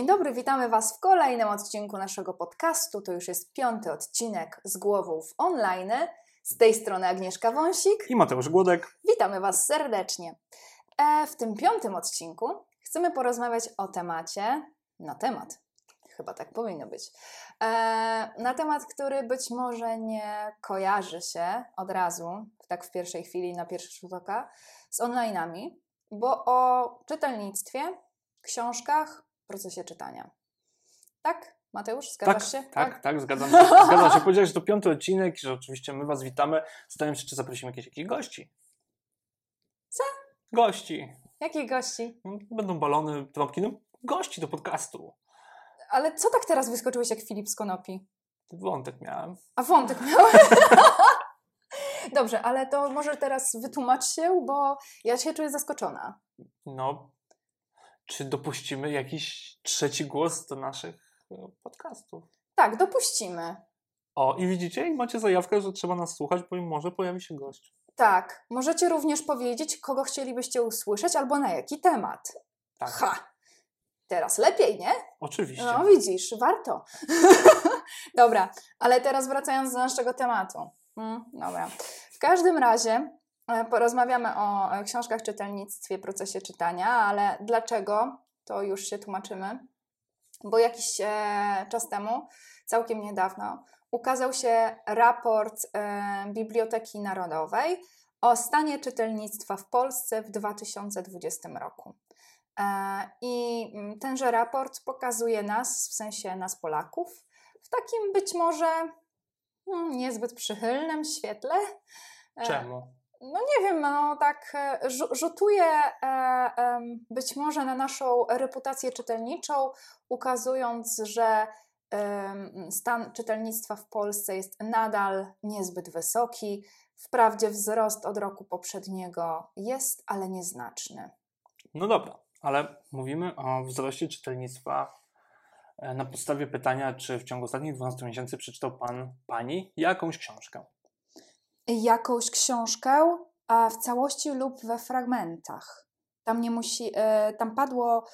Dzień dobry. Witamy Was w kolejnym odcinku naszego podcastu. To już jest piąty odcinek z głową w online. Z tej strony Agnieszka Wąsik. I Mateusz Głodek. Witamy Was serdecznie. E, w tym piątym odcinku chcemy porozmawiać o temacie, na temat, chyba tak powinno być, e, na temat, który być może nie kojarzy się od razu, tak w pierwszej chwili, na pierwszy rzut oka, z online'ami, bo o czytelnictwie, książkach, procesie czytania. Tak? Mateusz, zgadzasz tak, się? Tak, tak, zgadzam się. Zgadzam się. Powiedziałeś, że to piąty odcinek że oczywiście my Was witamy. Zastanawiam się, czy zaprosimy jakieś, jakieś gości. Co? Gości. Jakich gości? Będą balony, trąbki, no gości do podcastu. Ale co tak teraz wyskoczyłeś jak Filip z Konopi? Wątek miałem. A wątek miałem. Dobrze, ale to może teraz wytłumacz się, bo ja się czuję zaskoczona. No, czy dopuścimy jakiś trzeci głos do naszych e, podcastów? Tak, dopuścimy. O, i widzicie, i macie zajawkę, że trzeba nas słuchać, bo może pojawi się gość. Tak, możecie również powiedzieć, kogo chcielibyście usłyszeć albo na jaki temat. Tak. Ha! Teraz lepiej, nie? Oczywiście. No widzisz, warto. dobra, ale teraz wracając do naszego tematu. Mm, dobra. W każdym razie porozmawiamy o e, książkach, czytelnictwie, procesie czytania, ale dlaczego, to już się tłumaczymy. Bo jakiś e, czas temu, całkiem niedawno, ukazał się raport e, Biblioteki Narodowej o stanie czytelnictwa w Polsce w 2020 roku. E, I mm, tenże raport pokazuje nas, w sensie nas Polaków, w takim być może hmm, niezbyt przychylnym świetle. E, Czemu? No nie wiem, no tak e, rzu- rzutuje być może na naszą reputację czytelniczą, ukazując, że stan czytelnictwa w Polsce jest nadal niezbyt wysoki. Wprawdzie wzrost od roku poprzedniego jest, ale nieznaczny. No dobra, ale mówimy o wzroście czytelnictwa e, na podstawie pytania, czy w ciągu ostatnich 12 miesięcy przeczytał Pan, Pani jakąś książkę? Jakąś książkę, w całości lub we fragmentach. Tam nie musi, e, tam padło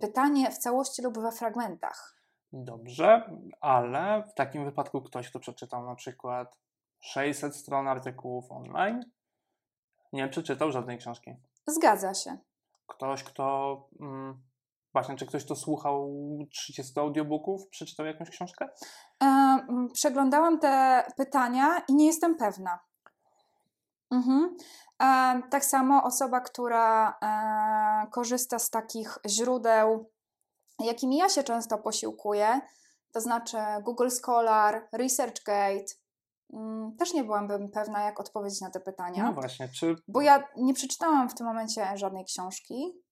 pytanie w całości lub we fragmentach. Dobrze, ale w takim wypadku ktoś, kto przeczytał na przykład 600 stron artykułów online, nie przeczytał żadnej książki. Zgadza się. Ktoś, kto. Mm, właśnie, czy ktoś, kto słuchał 30 audiobooków, przeczytał jakąś książkę? E, Przeglądałam te pytania i nie jestem pewna. Mhm. E, Tak samo osoba, która e, korzysta z takich źródeł, jakimi ja się często posiłkuję, to znaczy Google Scholar, ResearchGate, mm, też nie byłabym pewna, jak odpowiedzieć na te pytania. No właśnie, czy. Bo ja nie przeczytałam w tym momencie żadnej książki,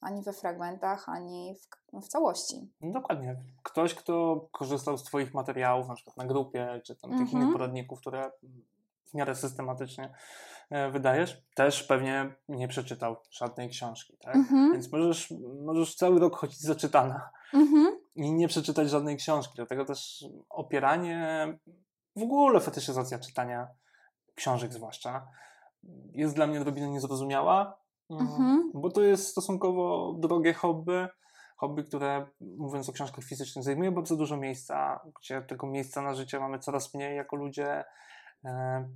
ani we fragmentach, ani w, w całości. No Dokładnie. Ktoś, kto korzystał z Twoich materiałów, na przykład na grupie, czy tam tych Mhm. innych poradników, które w miarę systematycznie e, wydajesz, też pewnie nie przeczytał żadnej książki, tak? Mhm. Więc możesz, możesz cały rok chodzić zaczytana Mhm. i nie przeczytać żadnej książki. Dlatego też opieranie, w ogóle fetyszyzacja czytania książek zwłaszcza, jest dla mnie odrobinę niezrozumiała, Mhm. bo to jest stosunkowo drogie hobby, hobby, które mówiąc o książkach fizycznych zajmuje bardzo dużo miejsca, gdzie tego miejsca na życie mamy coraz mniej jako ludzie. E,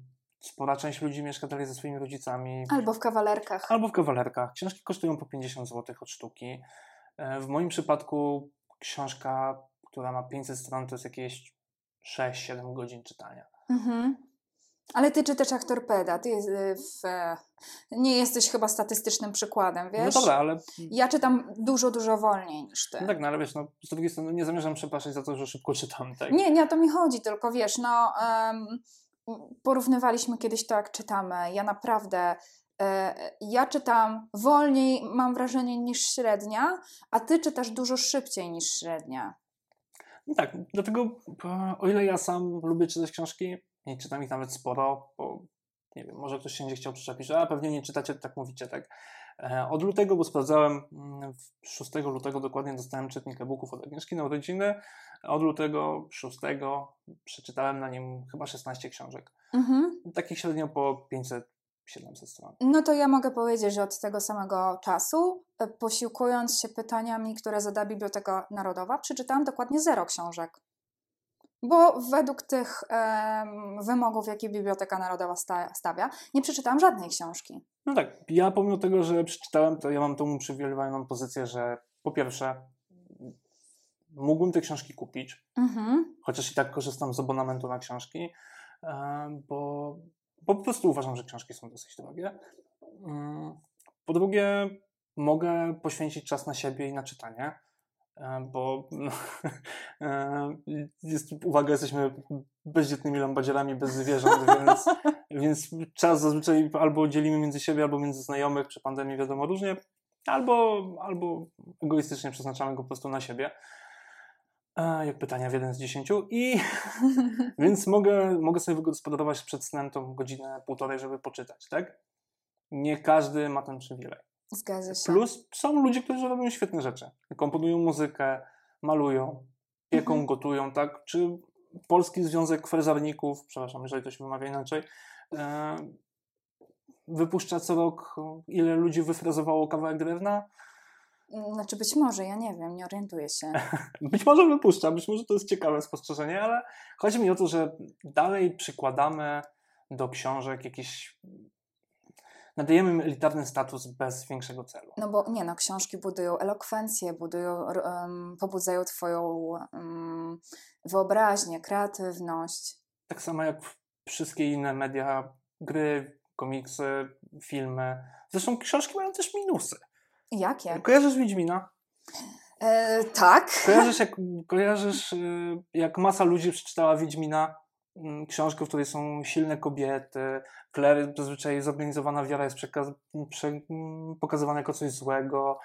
Spora część ludzi mieszka dalej ze swoimi rodzicami. Albo w kawalerkach. Albo w kawalerkach. Książki kosztują po 50 zł od sztuki. E, W moim przypadku książka, która ma 500 stron, to jest jakieś 6-7 godzin czytania. Mhm. Ale ty czytasz jak torpeda. Ty y, w, e, nie jesteś chyba statystycznym przykładem, wiesz? No dobra, ale Ja czytam dużo, dużo wolniej niż ty. no tak, no ale wiesz, no, z drugiej strony nie zamierzam przepraszać za to, że szybko czytam. Tak? Nie, nie o to mi chodzi, tylko wiesz, no em, porównywaliśmy kiedyś to, jak czytamy. Ja naprawdę E, ja czytam wolniej, mam wrażenie, niż średnia, a ty czytasz dużo szybciej niż średnia. No tak, dlatego o ile ja sam lubię czytać książki i czytam ich nawet sporo, bo nie wiem, może ktoś się nie chciał przyczepić, że a pewnie nie czytacie, tak mówicie, tak. E, od lutego, bo sprawdzałem, 6 mm, lutego dokładnie dostałem czytnik e-booków od Agnieszki na urodziny. Od lutego 6 przeczytałem na nim chyba 16 książek. Mhm. Takich średnio po 500 700 stron. No to ja mogę powiedzieć, że od tego samego czasu, e, posiłkując się pytaniami, które zada Biblioteka Narodowa, przeczytałam dokładnie zero książek. Bo według tych e, wymogów, jakie Biblioteka Narodowa sta, stawia, nie przeczytałam żadnej książki. No tak, ja pomimo tego, że przeczytałem, to ja mam tą uprzywilejowaną pozycję, że po pierwsze mógłbym te książki kupić, mhm. chociaż i tak korzystam z abonamentu na książki, bo bo po prostu uważam, że książki są dosyć drogie. Mm, po drugie, mogę poświęcić czas na siebie i na czytanie, bo no, e, jest, uwaga, jesteśmy bezdzietnymi lambadzierami bez zwierząt, więc, więc czas zazwyczaj albo dzielimy między siebie, albo między znajomych, przy pandemii wiadomo różnie, albo, albo egoistycznie przeznaczamy go po prostu na siebie jak pytania w jeden z dziesięciu i więc mogę, mogę sobie wygospodarować przed snem tą godzinę, półtorej, żeby poczytać, tak? Nie każdy ma ten przywilej. Zgadza się. Plus są ludzie, którzy robią świetne rzeczy. Komponują muzykę, malują, pieką, mhm. gotują, tak? Czy Polski Związek Frezarników, przepraszam, jeżeli to się wymawia inaczej, e, wypuszcza co rok, ile ludzi wyfrezowało kawałek drewna, znaczy być może, ja nie wiem, nie orientuję się. być może wypuszczam, być może to jest ciekawe spostrzeżenie, ale chodzi mi o to, że dalej przykładamy do książek jakieś nadajemy im elitarny status bez większego celu. No bo nie no, książki budują elokwencję, budują, um, pobudzają twoją um, wyobraźnię, kreatywność. Tak samo jak wszystkie inne media, gry, komiksy, filmy. Zresztą książki mają też minusy. Jakie? Kojarzysz Wiedźmina? E, tak. Kojarzysz jak, kojarzysz, e, jak masa ludzi przeczytała Wiedźmina, książkę, w której są silne kobiety, Claire zazwyczaj zorganizowana wiara jest przekaz, prze, mm, pokazywana jako coś złego,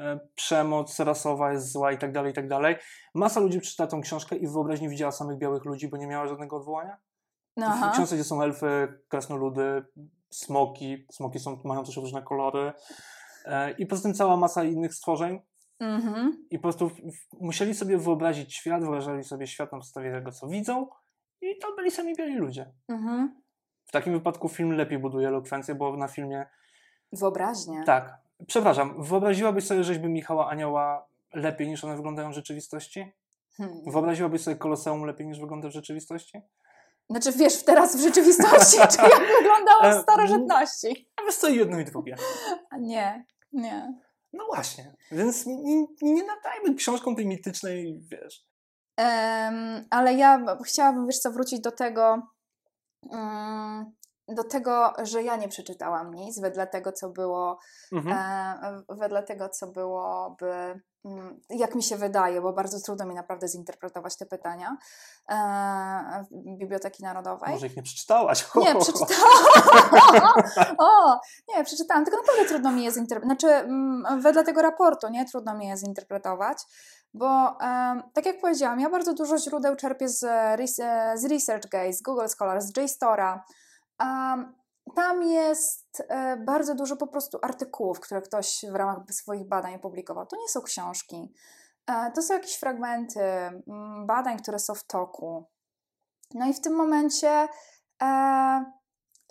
e, przemoc rasowa jest zła i tak dalej, i tak dalej. Masa ludzi przeczytała tą książkę i w wyobraźni widziała samych białych ludzi, bo nie miała żadnego odwołania. Aha. W książce, gdzie są elfy, krasnoludy, smoki, smoki są, mają też różne kolory, E, I poza tym cała masa innych stworzeń. Mm-hmm. I po prostu musieli sobie wyobrazić świat, wyobrażali sobie świat na podstawie tego, co widzą, i to byli sami biali ludzie. Mm-hmm. W takim wypadku film lepiej buduje elokwencję, bo na filmie. Wyobraźnie. Tak. Przepraszam, wyobraziłabyś sobie rzeźby Michała Anioła lepiej niż one wyglądają w rzeczywistości? Hmm. Wyobraziłabyś sobie Koloseum lepiej niż wygląda w rzeczywistości? Znaczy, wiesz, teraz w rzeczywistości, czy jak wyglądało w e, starożytności? A wiesz co, jedno i drugie. Nie, nie. No właśnie, więc nie, nie nadajmy książką tej mitycznej, wiesz. Um, ale ja chciałabym, wiesz co, wrócić do tego, um, do tego, że ja nie przeczytałam nic wedle tego, co było, mhm. e, wedle tego, co byłoby Mm, jak mi się wydaje, bo bardzo trudno mi naprawdę zinterpretować te pytania e, w Biblioteki Narodowej. Może ich nie przeczytałaś? Nie, przeczytałam. o, nie, przeczytałam, tylko naprawdę trudno mi je zinterpretować. Znaczy, mm, wedle tego raportu, nie, trudno mi je zinterpretować, bo tak jak powiedziałam, ja bardzo dużo źródeł czerpię z, z ResearchGate, z Google Scholar, z JSTORa. Tam jest e, bardzo dużo po prostu artykułów, które ktoś w ramach swoich badań opublikował. To nie są książki. E, to są jakieś fragmenty mm, badań, które są w toku. No i w tym momencie e,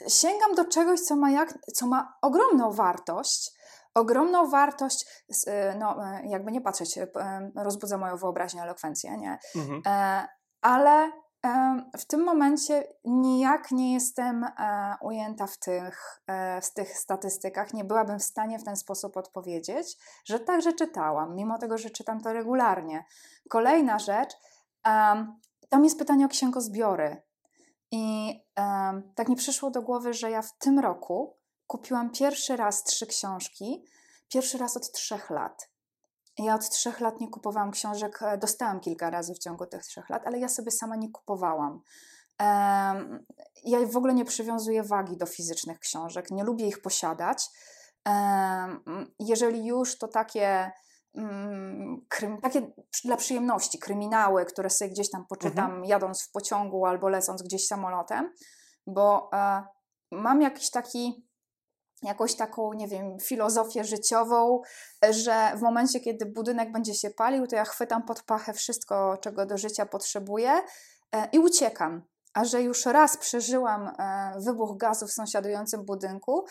sięgam do czegoś, co ma, jak, co ma ogromną wartość. Ogromną wartość, no jakby nie patrzeć, rozbudza moją wyobraźnię, elokwencję, nie? Mhm. Ale w tym momencie nijak nie jestem e, ujęta w tych, e, w tych statystykach. Nie byłabym w stanie w ten sposób odpowiedzieć, że także czytałam, mimo tego, że czytam to regularnie. Kolejna rzecz, tam jest pytanie o księgozbiory. I tak mi przyszło do głowy, że ja w tym roku kupiłam pierwszy raz trzy książki, pierwszy raz od trzech lat. Ja od trzech lat nie kupowałam książek, e, dostałam kilka razy w ciągu tych trzech lat, ale ja sobie sama nie kupowałam. ja w ogóle nie przywiązuję wagi do fizycznych książek, nie lubię ich posiadać. Jeżeli już, to takie, mm, krym, takie dla przyjemności, kryminały, które sobie gdzieś tam poczytam, jadąc w pociągu albo lecąc gdzieś samolotem, bo e, mam jakiś taki, jakąś taką, nie wiem, filozofię życiową, że w momencie, kiedy budynek będzie się palił, to ja chwytam pod pachę wszystko, czego do życia potrzebuję e, i uciekam. A że już raz przeżyłam e, wybuch gazu w sąsiadującym budynku,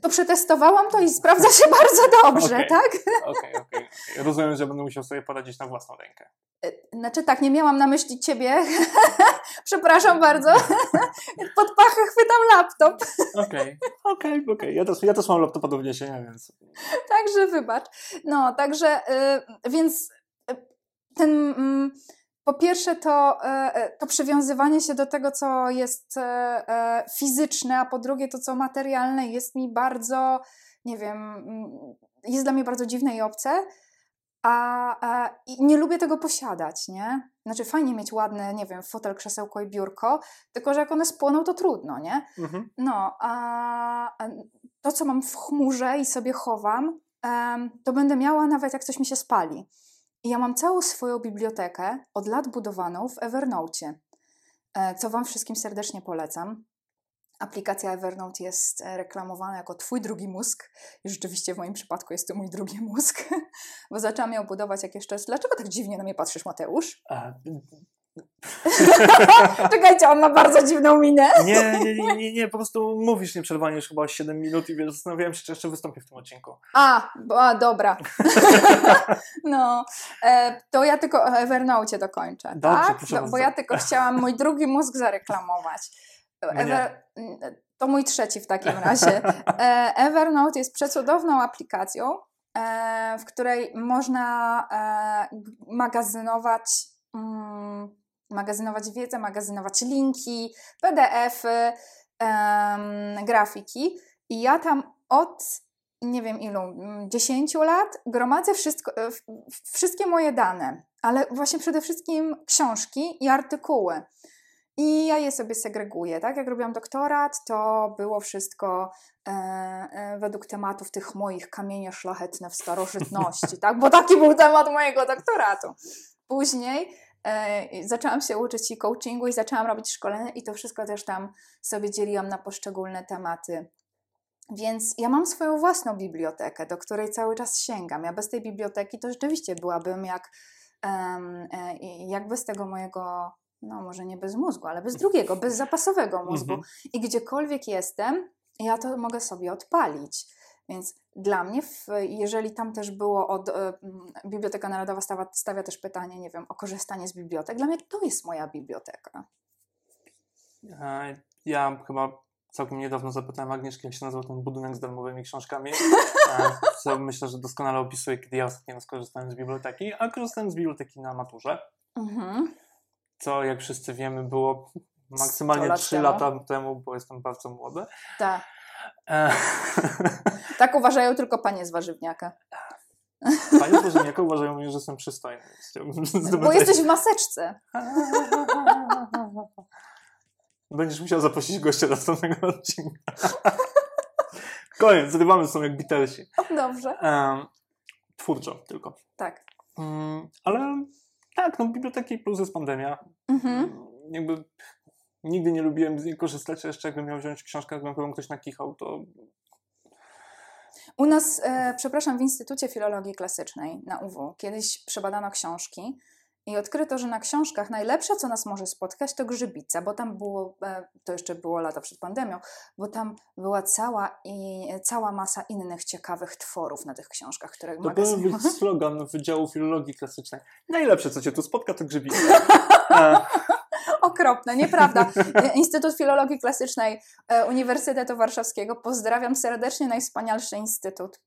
to przetestowałam to i sprawdza się bardzo dobrze, Okej. tak? Okej, okej. okej. Rozumiem, że będę musiał sobie poradzić na własną rękę. E, Znaczy tak, nie miałam na myśli ciebie. Przepraszam bardzo. Pod pachę chwytam laptop. Okej, okej, okej. Ja też, ja też mam laptopa do wniesienia, więc... Także wybacz. No, także, y, więc y, ten, mm, po pierwsze to, y, y, to przywiązywanie się do tego, co jest y, fizyczne, a po drugie to, co materialne jest mi bardzo, nie wiem, mm, jest dla mnie bardzo dziwne i obce, a, a i nie lubię tego posiadać, nie? Znaczy fajnie mieć ładne, nie wiem, fotel, krzesełko i biurko, tylko że jak one spłoną, to trudno, nie? Mhm. No, a a to, co mam w chmurze i sobie chowam, to będę miała nawet jak coś mi się spali. Ja mam całą swoją bibliotekę od lat budowaną w Evernote, e, co Wam wszystkim serdecznie polecam. Aplikacja Evernote jest e, reklamowana jako Twój drugi mózg. I rzeczywiście w moim przypadku jest to mój drugi mózg, bo zaczęłam ją budować jak jeszcze. Dlaczego tak dziwnie na mnie patrzysz, Mateusz? A, Czekajcie, on ma bardzo dziwną minę. nie, nie, nie, nie, nie, po prostu mówisz nieprzerwanie już chyba 7 minut i wiesz, zastanawiałem się, czy jeszcze wystąpię w tym odcinku. A, bo- a dobra. no, e, to ja tylko o Evernote dokończę, Dobrze, tak? proszę No, bo ja tylko chciałam mój drugi mózg zareklamować. No. Ever, to mój trzeci w takim razie. E, Evernote jest przecudowną aplikacją, e, w której można e, magazynować, mm, magazynować wiedzę, magazynować linki, PDF-y, em, grafiki. I ja tam od nie wiem ilu, mm, 10 lat gromadzę wszystko, e, wszystkie moje dane, ale właśnie przede wszystkim książki i artykuły. I ja je sobie segreguję, tak? Jak robiłam doktorat, to było wszystko e, e, według tematów tych moich kamienie szlachetne w starożytności, tak? Bo taki był temat mojego doktoratu. Później zaczęłam się uczyć i coachingu i zaczęłam robić szkolenia i to wszystko też tam sobie dzieliłam na poszczególne tematy. Więc ja mam swoją własną bibliotekę, do której cały czas sięgam. Ja bez tej biblioteki to rzeczywiście byłabym jak, em, e, jak bez tego mojego, no może nie bez mózgu, ale bez drugiego, bez zapasowego mózgu. Mhm. I gdziekolwiek jestem, ja to mogę sobie odpalić. Więc dla mnie, w, jeżeli tam też było od. e, mm, Biblioteka Narodowa stawia, stawia też pytanie, nie wiem, o korzystanie z bibliotek, dla mnie to jest moja biblioteka. Ja chyba całkiem niedawno zapytałem Agnieszki, jak się nazywa ten budynek z darmowymi książkami. E, Co myślę, że doskonale opisuje, kiedy ja ostatnio skorzystałem z biblioteki, a korzystałem z biblioteki na maturze, Mhm. co jak wszyscy wiemy było maksymalnie lat 3 temu. lata temu, bo jestem bardzo młody. Tak. E, Tak uważają tylko panie z warzywniaka. Panie Bożeniaka uważają mnie, że jestem przystojny. zdobyć- Bo jesteś w maseczce. Będziesz musiał zaprosić gościa do następnego odcinka. Koniec, zrywamy są jak Beatlesi. Dobrze. Twórczo tylko. Tak. Mm, ale tak, no biblioteki plus jest pandemia. Mhm. Jakby nigdy nie lubiłem z niej korzystać, a jeszcze jakbym miał wziąć książkę, na którą ktoś nakichał, to U nas, e, przepraszam, w Instytucie Filologii Klasycznej na UW kiedyś przebadano książki i odkryto, że na książkach najlepsze, co nas może spotkać, to grzybica, bo tam było, e, to jeszcze było lata przed pandemią, bo tam była cała, i, cała masa innych ciekawych tworów na tych książkach, które to magazyn... być slogan Wydziału Filologii Klasycznej. Najlepsze, co cię tu spotka, to grzybica. Okropne, nieprawda. Instytut Filologii Klasycznej e, Uniwersytetu Warszawskiego. Pozdrawiam serdecznie, najwspanialszy instytut.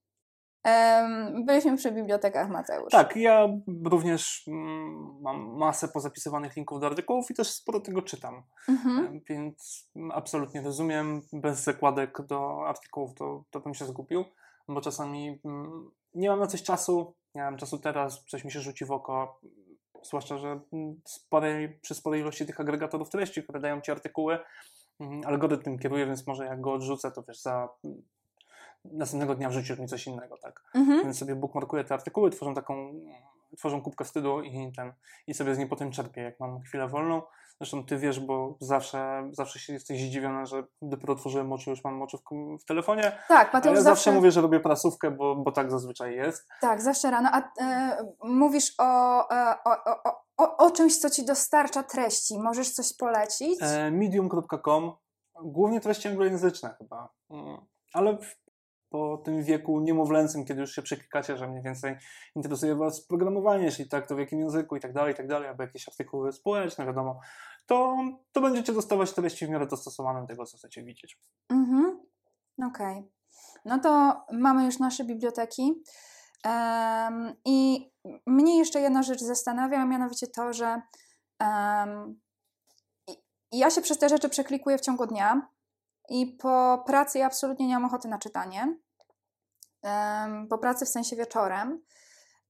Byliśmy przy bibliotekach Mateusz. Tak, ja również mm, mam masę pozapisywanych linków do artykułów i też sporo tego czytam. Mhm. Więc absolutnie rozumiem, bez zakładek do artykułów to, to bym się zgubił, bo czasami mm, nie mam na coś czasu, nie mam czasu teraz, coś mi się rzuci w oko, zwłaszcza, że sporej, przy sporej ilości tych agregatorów treści, które dają ci artykuły, algorytm kieruje, więc może jak go odrzucę, to wiesz, za następnego dnia wrzucisz mi coś innego, tak? Mhm. Więc sobie bookmarkuję te artykuły, tworzą taką, tworzą kubkę wstydu i ten, i sobie z niej potem czerpię, jak mam chwilę wolną. Zresztą ty wiesz, bo zawsze, zawsze się jesteś zdziwiona, że dopiero otworzyłem oczy, już mam oczy w, w telefonie. Tak, Mateusz ja zawsze... zawsze mówię, że robię prasówkę, bo, bo tak zazwyczaj jest. Tak, zawsze rano. A e, mówisz o, e, o, o, o, o czymś, co ci dostarcza treści. Możesz coś polecić? E, medium.com. Głównie treści anglojęzyczne chyba. Mm. Ale po tym wieku niemowlęcym, kiedy już się przeklikacie, że mniej więcej interesuje Was programowanie, jeśli tak, to w jakim języku i tak dalej, i tak dalej, albo jakieś artykuły społeczne, wiadomo, to, to będziecie dostawać treści w miarę dostosowane do tego, co chcecie widzieć. Mhm, okej. Okay. No to mamy już nasze biblioteki. Um, I mnie jeszcze jedna rzecz zastanawia, a mianowicie to, że um, ja się przez te rzeczy przeklikuję w ciągu dnia i po pracy ja absolutnie nie mam ochoty na czytanie po pracy w sensie wieczorem.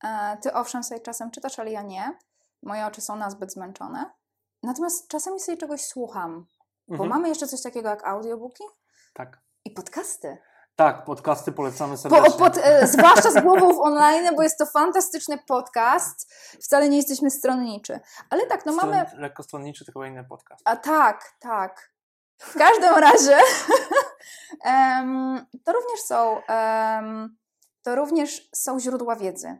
E, ty owszem sobie czasem czytasz, ale ja nie. Moje oczy są nazbyt zmęczone. Natomiast czasami sobie czegoś słucham. Bo mhm. mamy jeszcze coś takiego jak audiobooki. Tak. I podcasty. Tak, podcasty polecamy serdecznie. Po, pod, e, zwłaszcza z głową w online, bo jest to fantastyczny podcast. Wcale nie jesteśmy stronniczy. Ale tak, no Stron, mamy... Lekko stronniczy, chyba inny podcast. A tak, tak. W każdym razie to również są to również są źródła wiedzy.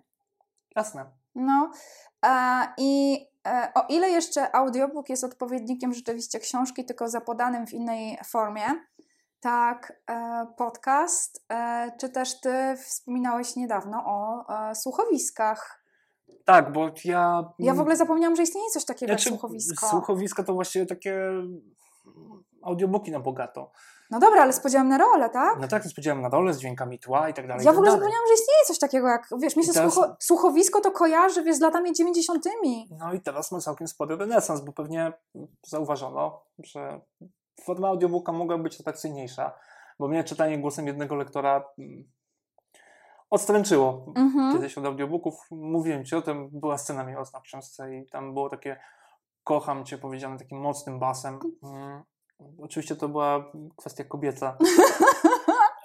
Jasne. No i e, o ile jeszcze audiobook jest odpowiednikiem rzeczywiście książki, tylko zapodanym w innej formie, tak e, podcast, e, czy też ty wspominałeś niedawno o słuchowiskach. Tak, bo ja. Ja w ogóle zapomniałam, że istnieje coś takiego znaczy, jak słuchowisko. Słuchowiska to właściwie takie audiobooki na bogato. No dobra, ale z podziałem na rolę, tak? No tak, z podziałem na rolę, z dźwiękami tła i tak dalej. Ja w ogóle zapomniałam, że istnieje coś takiego jak, wiesz, mi się teraz... słucho, słuchowisko to kojarzy, wiesz, z latami 90. No i teraz ma całkiem spory renesans, bo pewnie zauważono, że forma audiobooka mogła być atrakcyjniejsza, bo mnie czytanie głosem jednego lektora mm, odstręczyło mhm. kiedyś od audiobooków. Mówiłem Ci o tym, była scena miłosna w książce i tam było takie kocham Cię powiedziane takim mocnym basem. Mm. Oczywiście to była kwestia kobieca.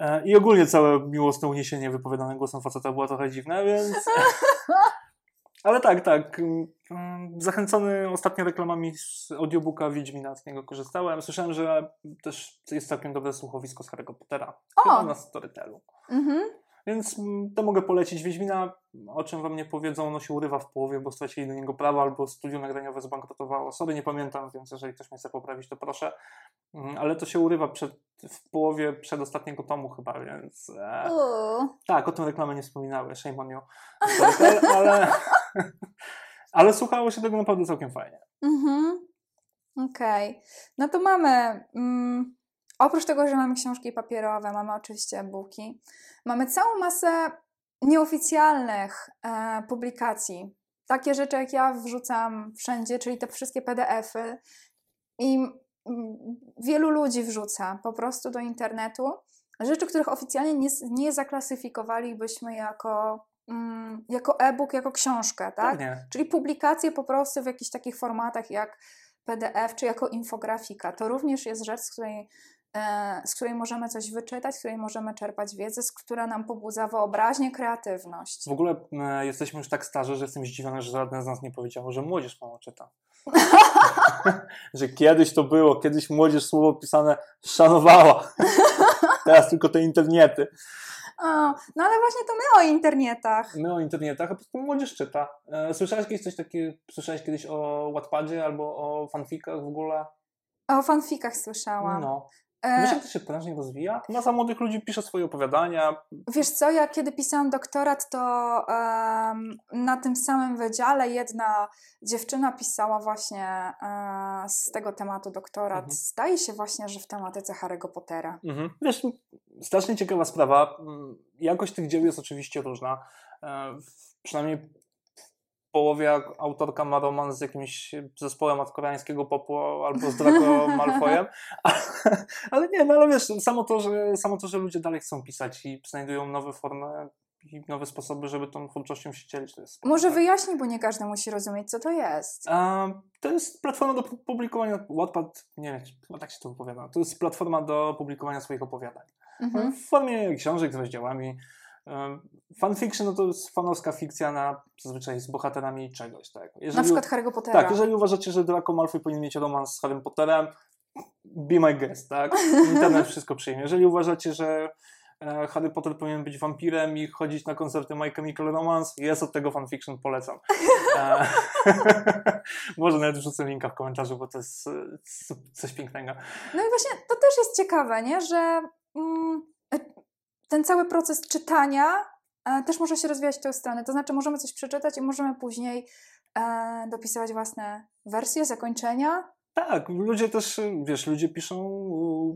E, I ogólnie całe miłosne uniesienie wypowiadane głosem faceta było trochę dziwne, więc... Ale tak, tak. Mm, mm, zachęcony ostatnio reklamami z audiobooka Wiedźmina z niego korzystałem. Słyszałem, że też jest całkiem dobre słuchowisko z Harry'ego Pottera. O! Chyba na Storytelu. Mhm. Więc mm, to mogę polecić. Wiedźmina, o czym wam nie powiedzą, ono się urywa w połowie, bo stracili do niego prawa, albo studio nagraniowe zbankrutowało. Sorry, nie pamiętam, więc jeżeli ktoś mnie chce poprawić, to proszę. Mm, ale to się urywa przed, w połowie przedostatniego tomu chyba, więc... E, tak, o tym reklamę nie wspominały, shame on you. ale, ale słuchało się tego naprawdę całkiem fajnie. Mhm. Okej. Okay. No to mamy... Mm Oprócz tego, że mamy książki papierowe, mamy oczywiście e-booki, mamy całą masę nieoficjalnych e, publikacji. Takie rzeczy, jak ja wrzucam wszędzie, czyli te wszystkie PDFy i wielu ludzi wrzuca po prostu do internetu rzeczy, których oficjalnie nie, nie zaklasyfikowalibyśmy jako, mm, jako e-book, jako książkę, tak? Czyli publikacje po prostu w jakichś takich formatach jak PDF czy jako infografika. To również jest rzecz, z której z której możemy coś wyczytać, z której możemy czerpać wiedzę, z która nam pobudza wyobraźnię, kreatywność. W ogóle e, jesteśmy już tak starzy, że jestem zdziwiony, że żadne z nas nie powiedziało, że młodzież mało czyta. że kiedyś to było, kiedyś młodzież słowo pisane szanowała. Teraz tylko te internety. O, no ale właśnie to my o internetach. My o internetach, a po prostu młodzież czyta. E, słyszałeś kiedyś coś takiego, słyszałeś kiedyś o Wattpadzie albo o fanfikach w ogóle? O fanfikach słyszałam. No. E, Wiesz, jak to się prężnie rozwija? Masa młodych ludzi pisze swoje opowiadania. Wiesz co, ja kiedy pisałam doktorat, to um, na tym samym wydziale jedna dziewczyna pisała właśnie um, z tego tematu doktorat. Mhm. Zdaje się właśnie, że w tematyce Harry'ego Pottera. Mhm. Wiesz, strasznie ciekawa sprawa. Jakość tych dzieł jest oczywiście różna. E, przynajmniej połowie autorka ma romans z jakimś zespołem od koreańskiego popu albo z Draco Malfoyem, ale nie, no ale wiesz, samo to, że, samo to, że ludzie dalej chcą pisać i znajdują nowe formy i nowe sposoby, żeby tą twórczością się dzielić. To jest Może tak. wyjaśnij, bo nie każdy musi rozumieć, co to jest. A, to jest platforma do pu- publikowania Wattpad, nie wiem, chyba tak się to wypowiada. To jest platforma do publikowania swoich opowiadań. Mhm. W formie książek z rozdziałami. Fanfiction no to jest fanowska fikcja na, zazwyczaj z bohaterami czegoś, tak? Jeżeli, Na przykład Harry'ego Pottera. Tak, jeżeli uważacie, że Draco Malfoy powinien mieć romans z Harrym Potterem, be my guest, tak? Internet wszystko przyjmie. Jeżeli uważacie, że e, Harry Potter powinien być wampirem i chodzić na koncerty My Chemical Romance, jest od tego fanfiction, polecam. E, Może nawet wrzucę linka w komentarzu, bo to jest e, coś pięknego. No i właśnie to też jest ciekawe, nie? że mm, ten cały proces czytania e, też może się rozwijać w tę stronę. To znaczy, możemy coś przeczytać i możemy później e, dopisywać własne wersje, zakończenia. Tak, ludzie też, wiesz, ludzie piszą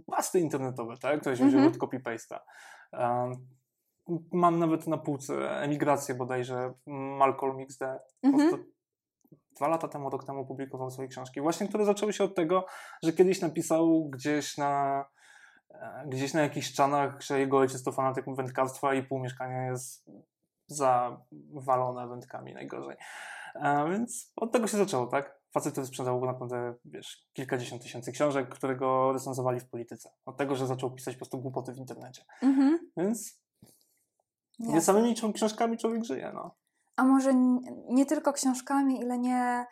pasty internetowe, tak? To się wzięło Mhm. od copy-paste'a. Mam nawet na półce emigrację bodajże, Malcolm XD. Mhm. prostu dwa lata temu, rok temu publikował swoje książki, właśnie które zaczęły się od tego, że kiedyś napisał gdzieś na gdzieś na jakichś ścianach, że jego ojciec to fanatyk wędkarstwa i pół mieszkania jest zawalone wędkami najgorzej. A więc od tego się zaczęło, tak? Facet, który sprzedał naprawdę, wiesz, kilkadziesiąt tysięcy książek, które go recenzowali w polityce. Od tego, że zaczął pisać po prostu głupoty w internecie. Mhm. Więc nie samymi ksią- książkami człowiek żyje, no. A może n- nie tylko książkami, ile nie, e,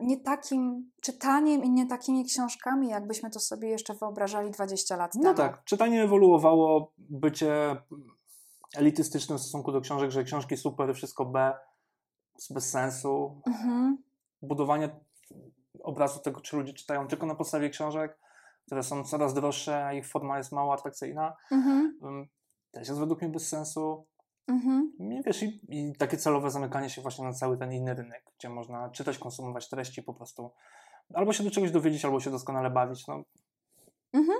nie takim czytaniem i nie takimi książkami, jakbyśmy to sobie jeszcze wyobrażali 20 lat No temu. tak, czytanie ewoluowało, bycie elitystycznym w stosunku do książek, że książki super, wszystko B, bez sensu. Mhm. Budowanie obrazu tego, czy ludzie czytają tylko na podstawie książek, które są coraz droższe, a ich forma jest mało atrakcyjna, Mhm. też jest według mnie bez sensu. Mhm. I wiesz, i, i takie celowe zamykanie się właśnie na cały ten inny rynek, gdzie można czytać, konsumować treści po prostu. Albo się do czegoś dowiedzieć, albo się doskonale bawić. No Mhm.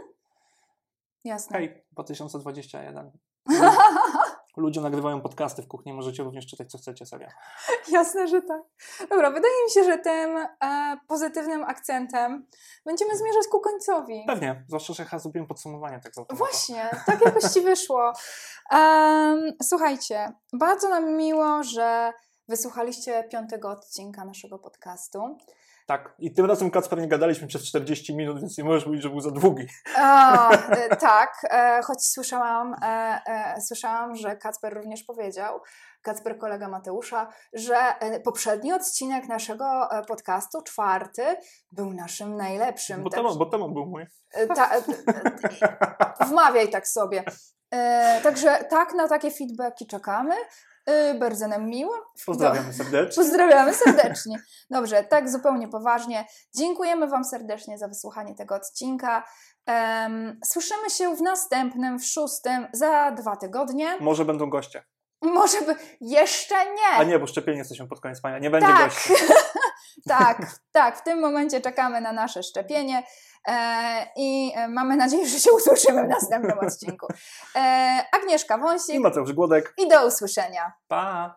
Jasne. hej, 2021. Ludzie nagrywają podcasty w kuchni, możecie również czytać, co chcecie sobie. Jasne, że tak. Dobra, wydaje mi się, że tym e, pozytywnym akcentem będziemy zmierzać ku końcowi. Pewnie, zwłaszcza, że ja zrobiłem podsumowanie tak z automatu. Właśnie, tak jakoś ci wyszło. Em, słuchajcie, bardzo nam miło, że wysłuchaliście piątego odcinka naszego podcastu. Tak, i tym razem Kacper nie gadaliśmy przez 40 minut, więc nie możesz mówić, że był za długi. O, e, tak, e, choć słyszałam, e, e, słyszałam, że Kacper również powiedział, Kacper kolega Mateusza, że poprzedni odcinek naszego podcastu, czwarty, był naszym najlepszym. Bo Tak- temat, bo temat był mój. ta, wmawiaj tak sobie. Także tak, na takie feedbacki czekamy. E, bardzo nam miło. Pozdrawiamy serdecznie. Pozdrawiamy serdecznie. Dobrze, tak zupełnie poważnie. Dziękujemy Wam serdecznie za wysłuchanie tego odcinka. Em, słyszymy się w następnym, w szóstym, za dwa tygodnie. Może będą goście. Może by jeszcze nie. A nie, bo szczepienie jesteśmy pod koniec maja. Nie będzie Tak. gości. Tak, tak, w tym momencie czekamy na nasze szczepienie e, i e, mamy nadzieję, że się usłyszymy w następnym odcinku. E, Agnieszka I Wąsik Mateusz Głodek. i do usłyszenia. Pa!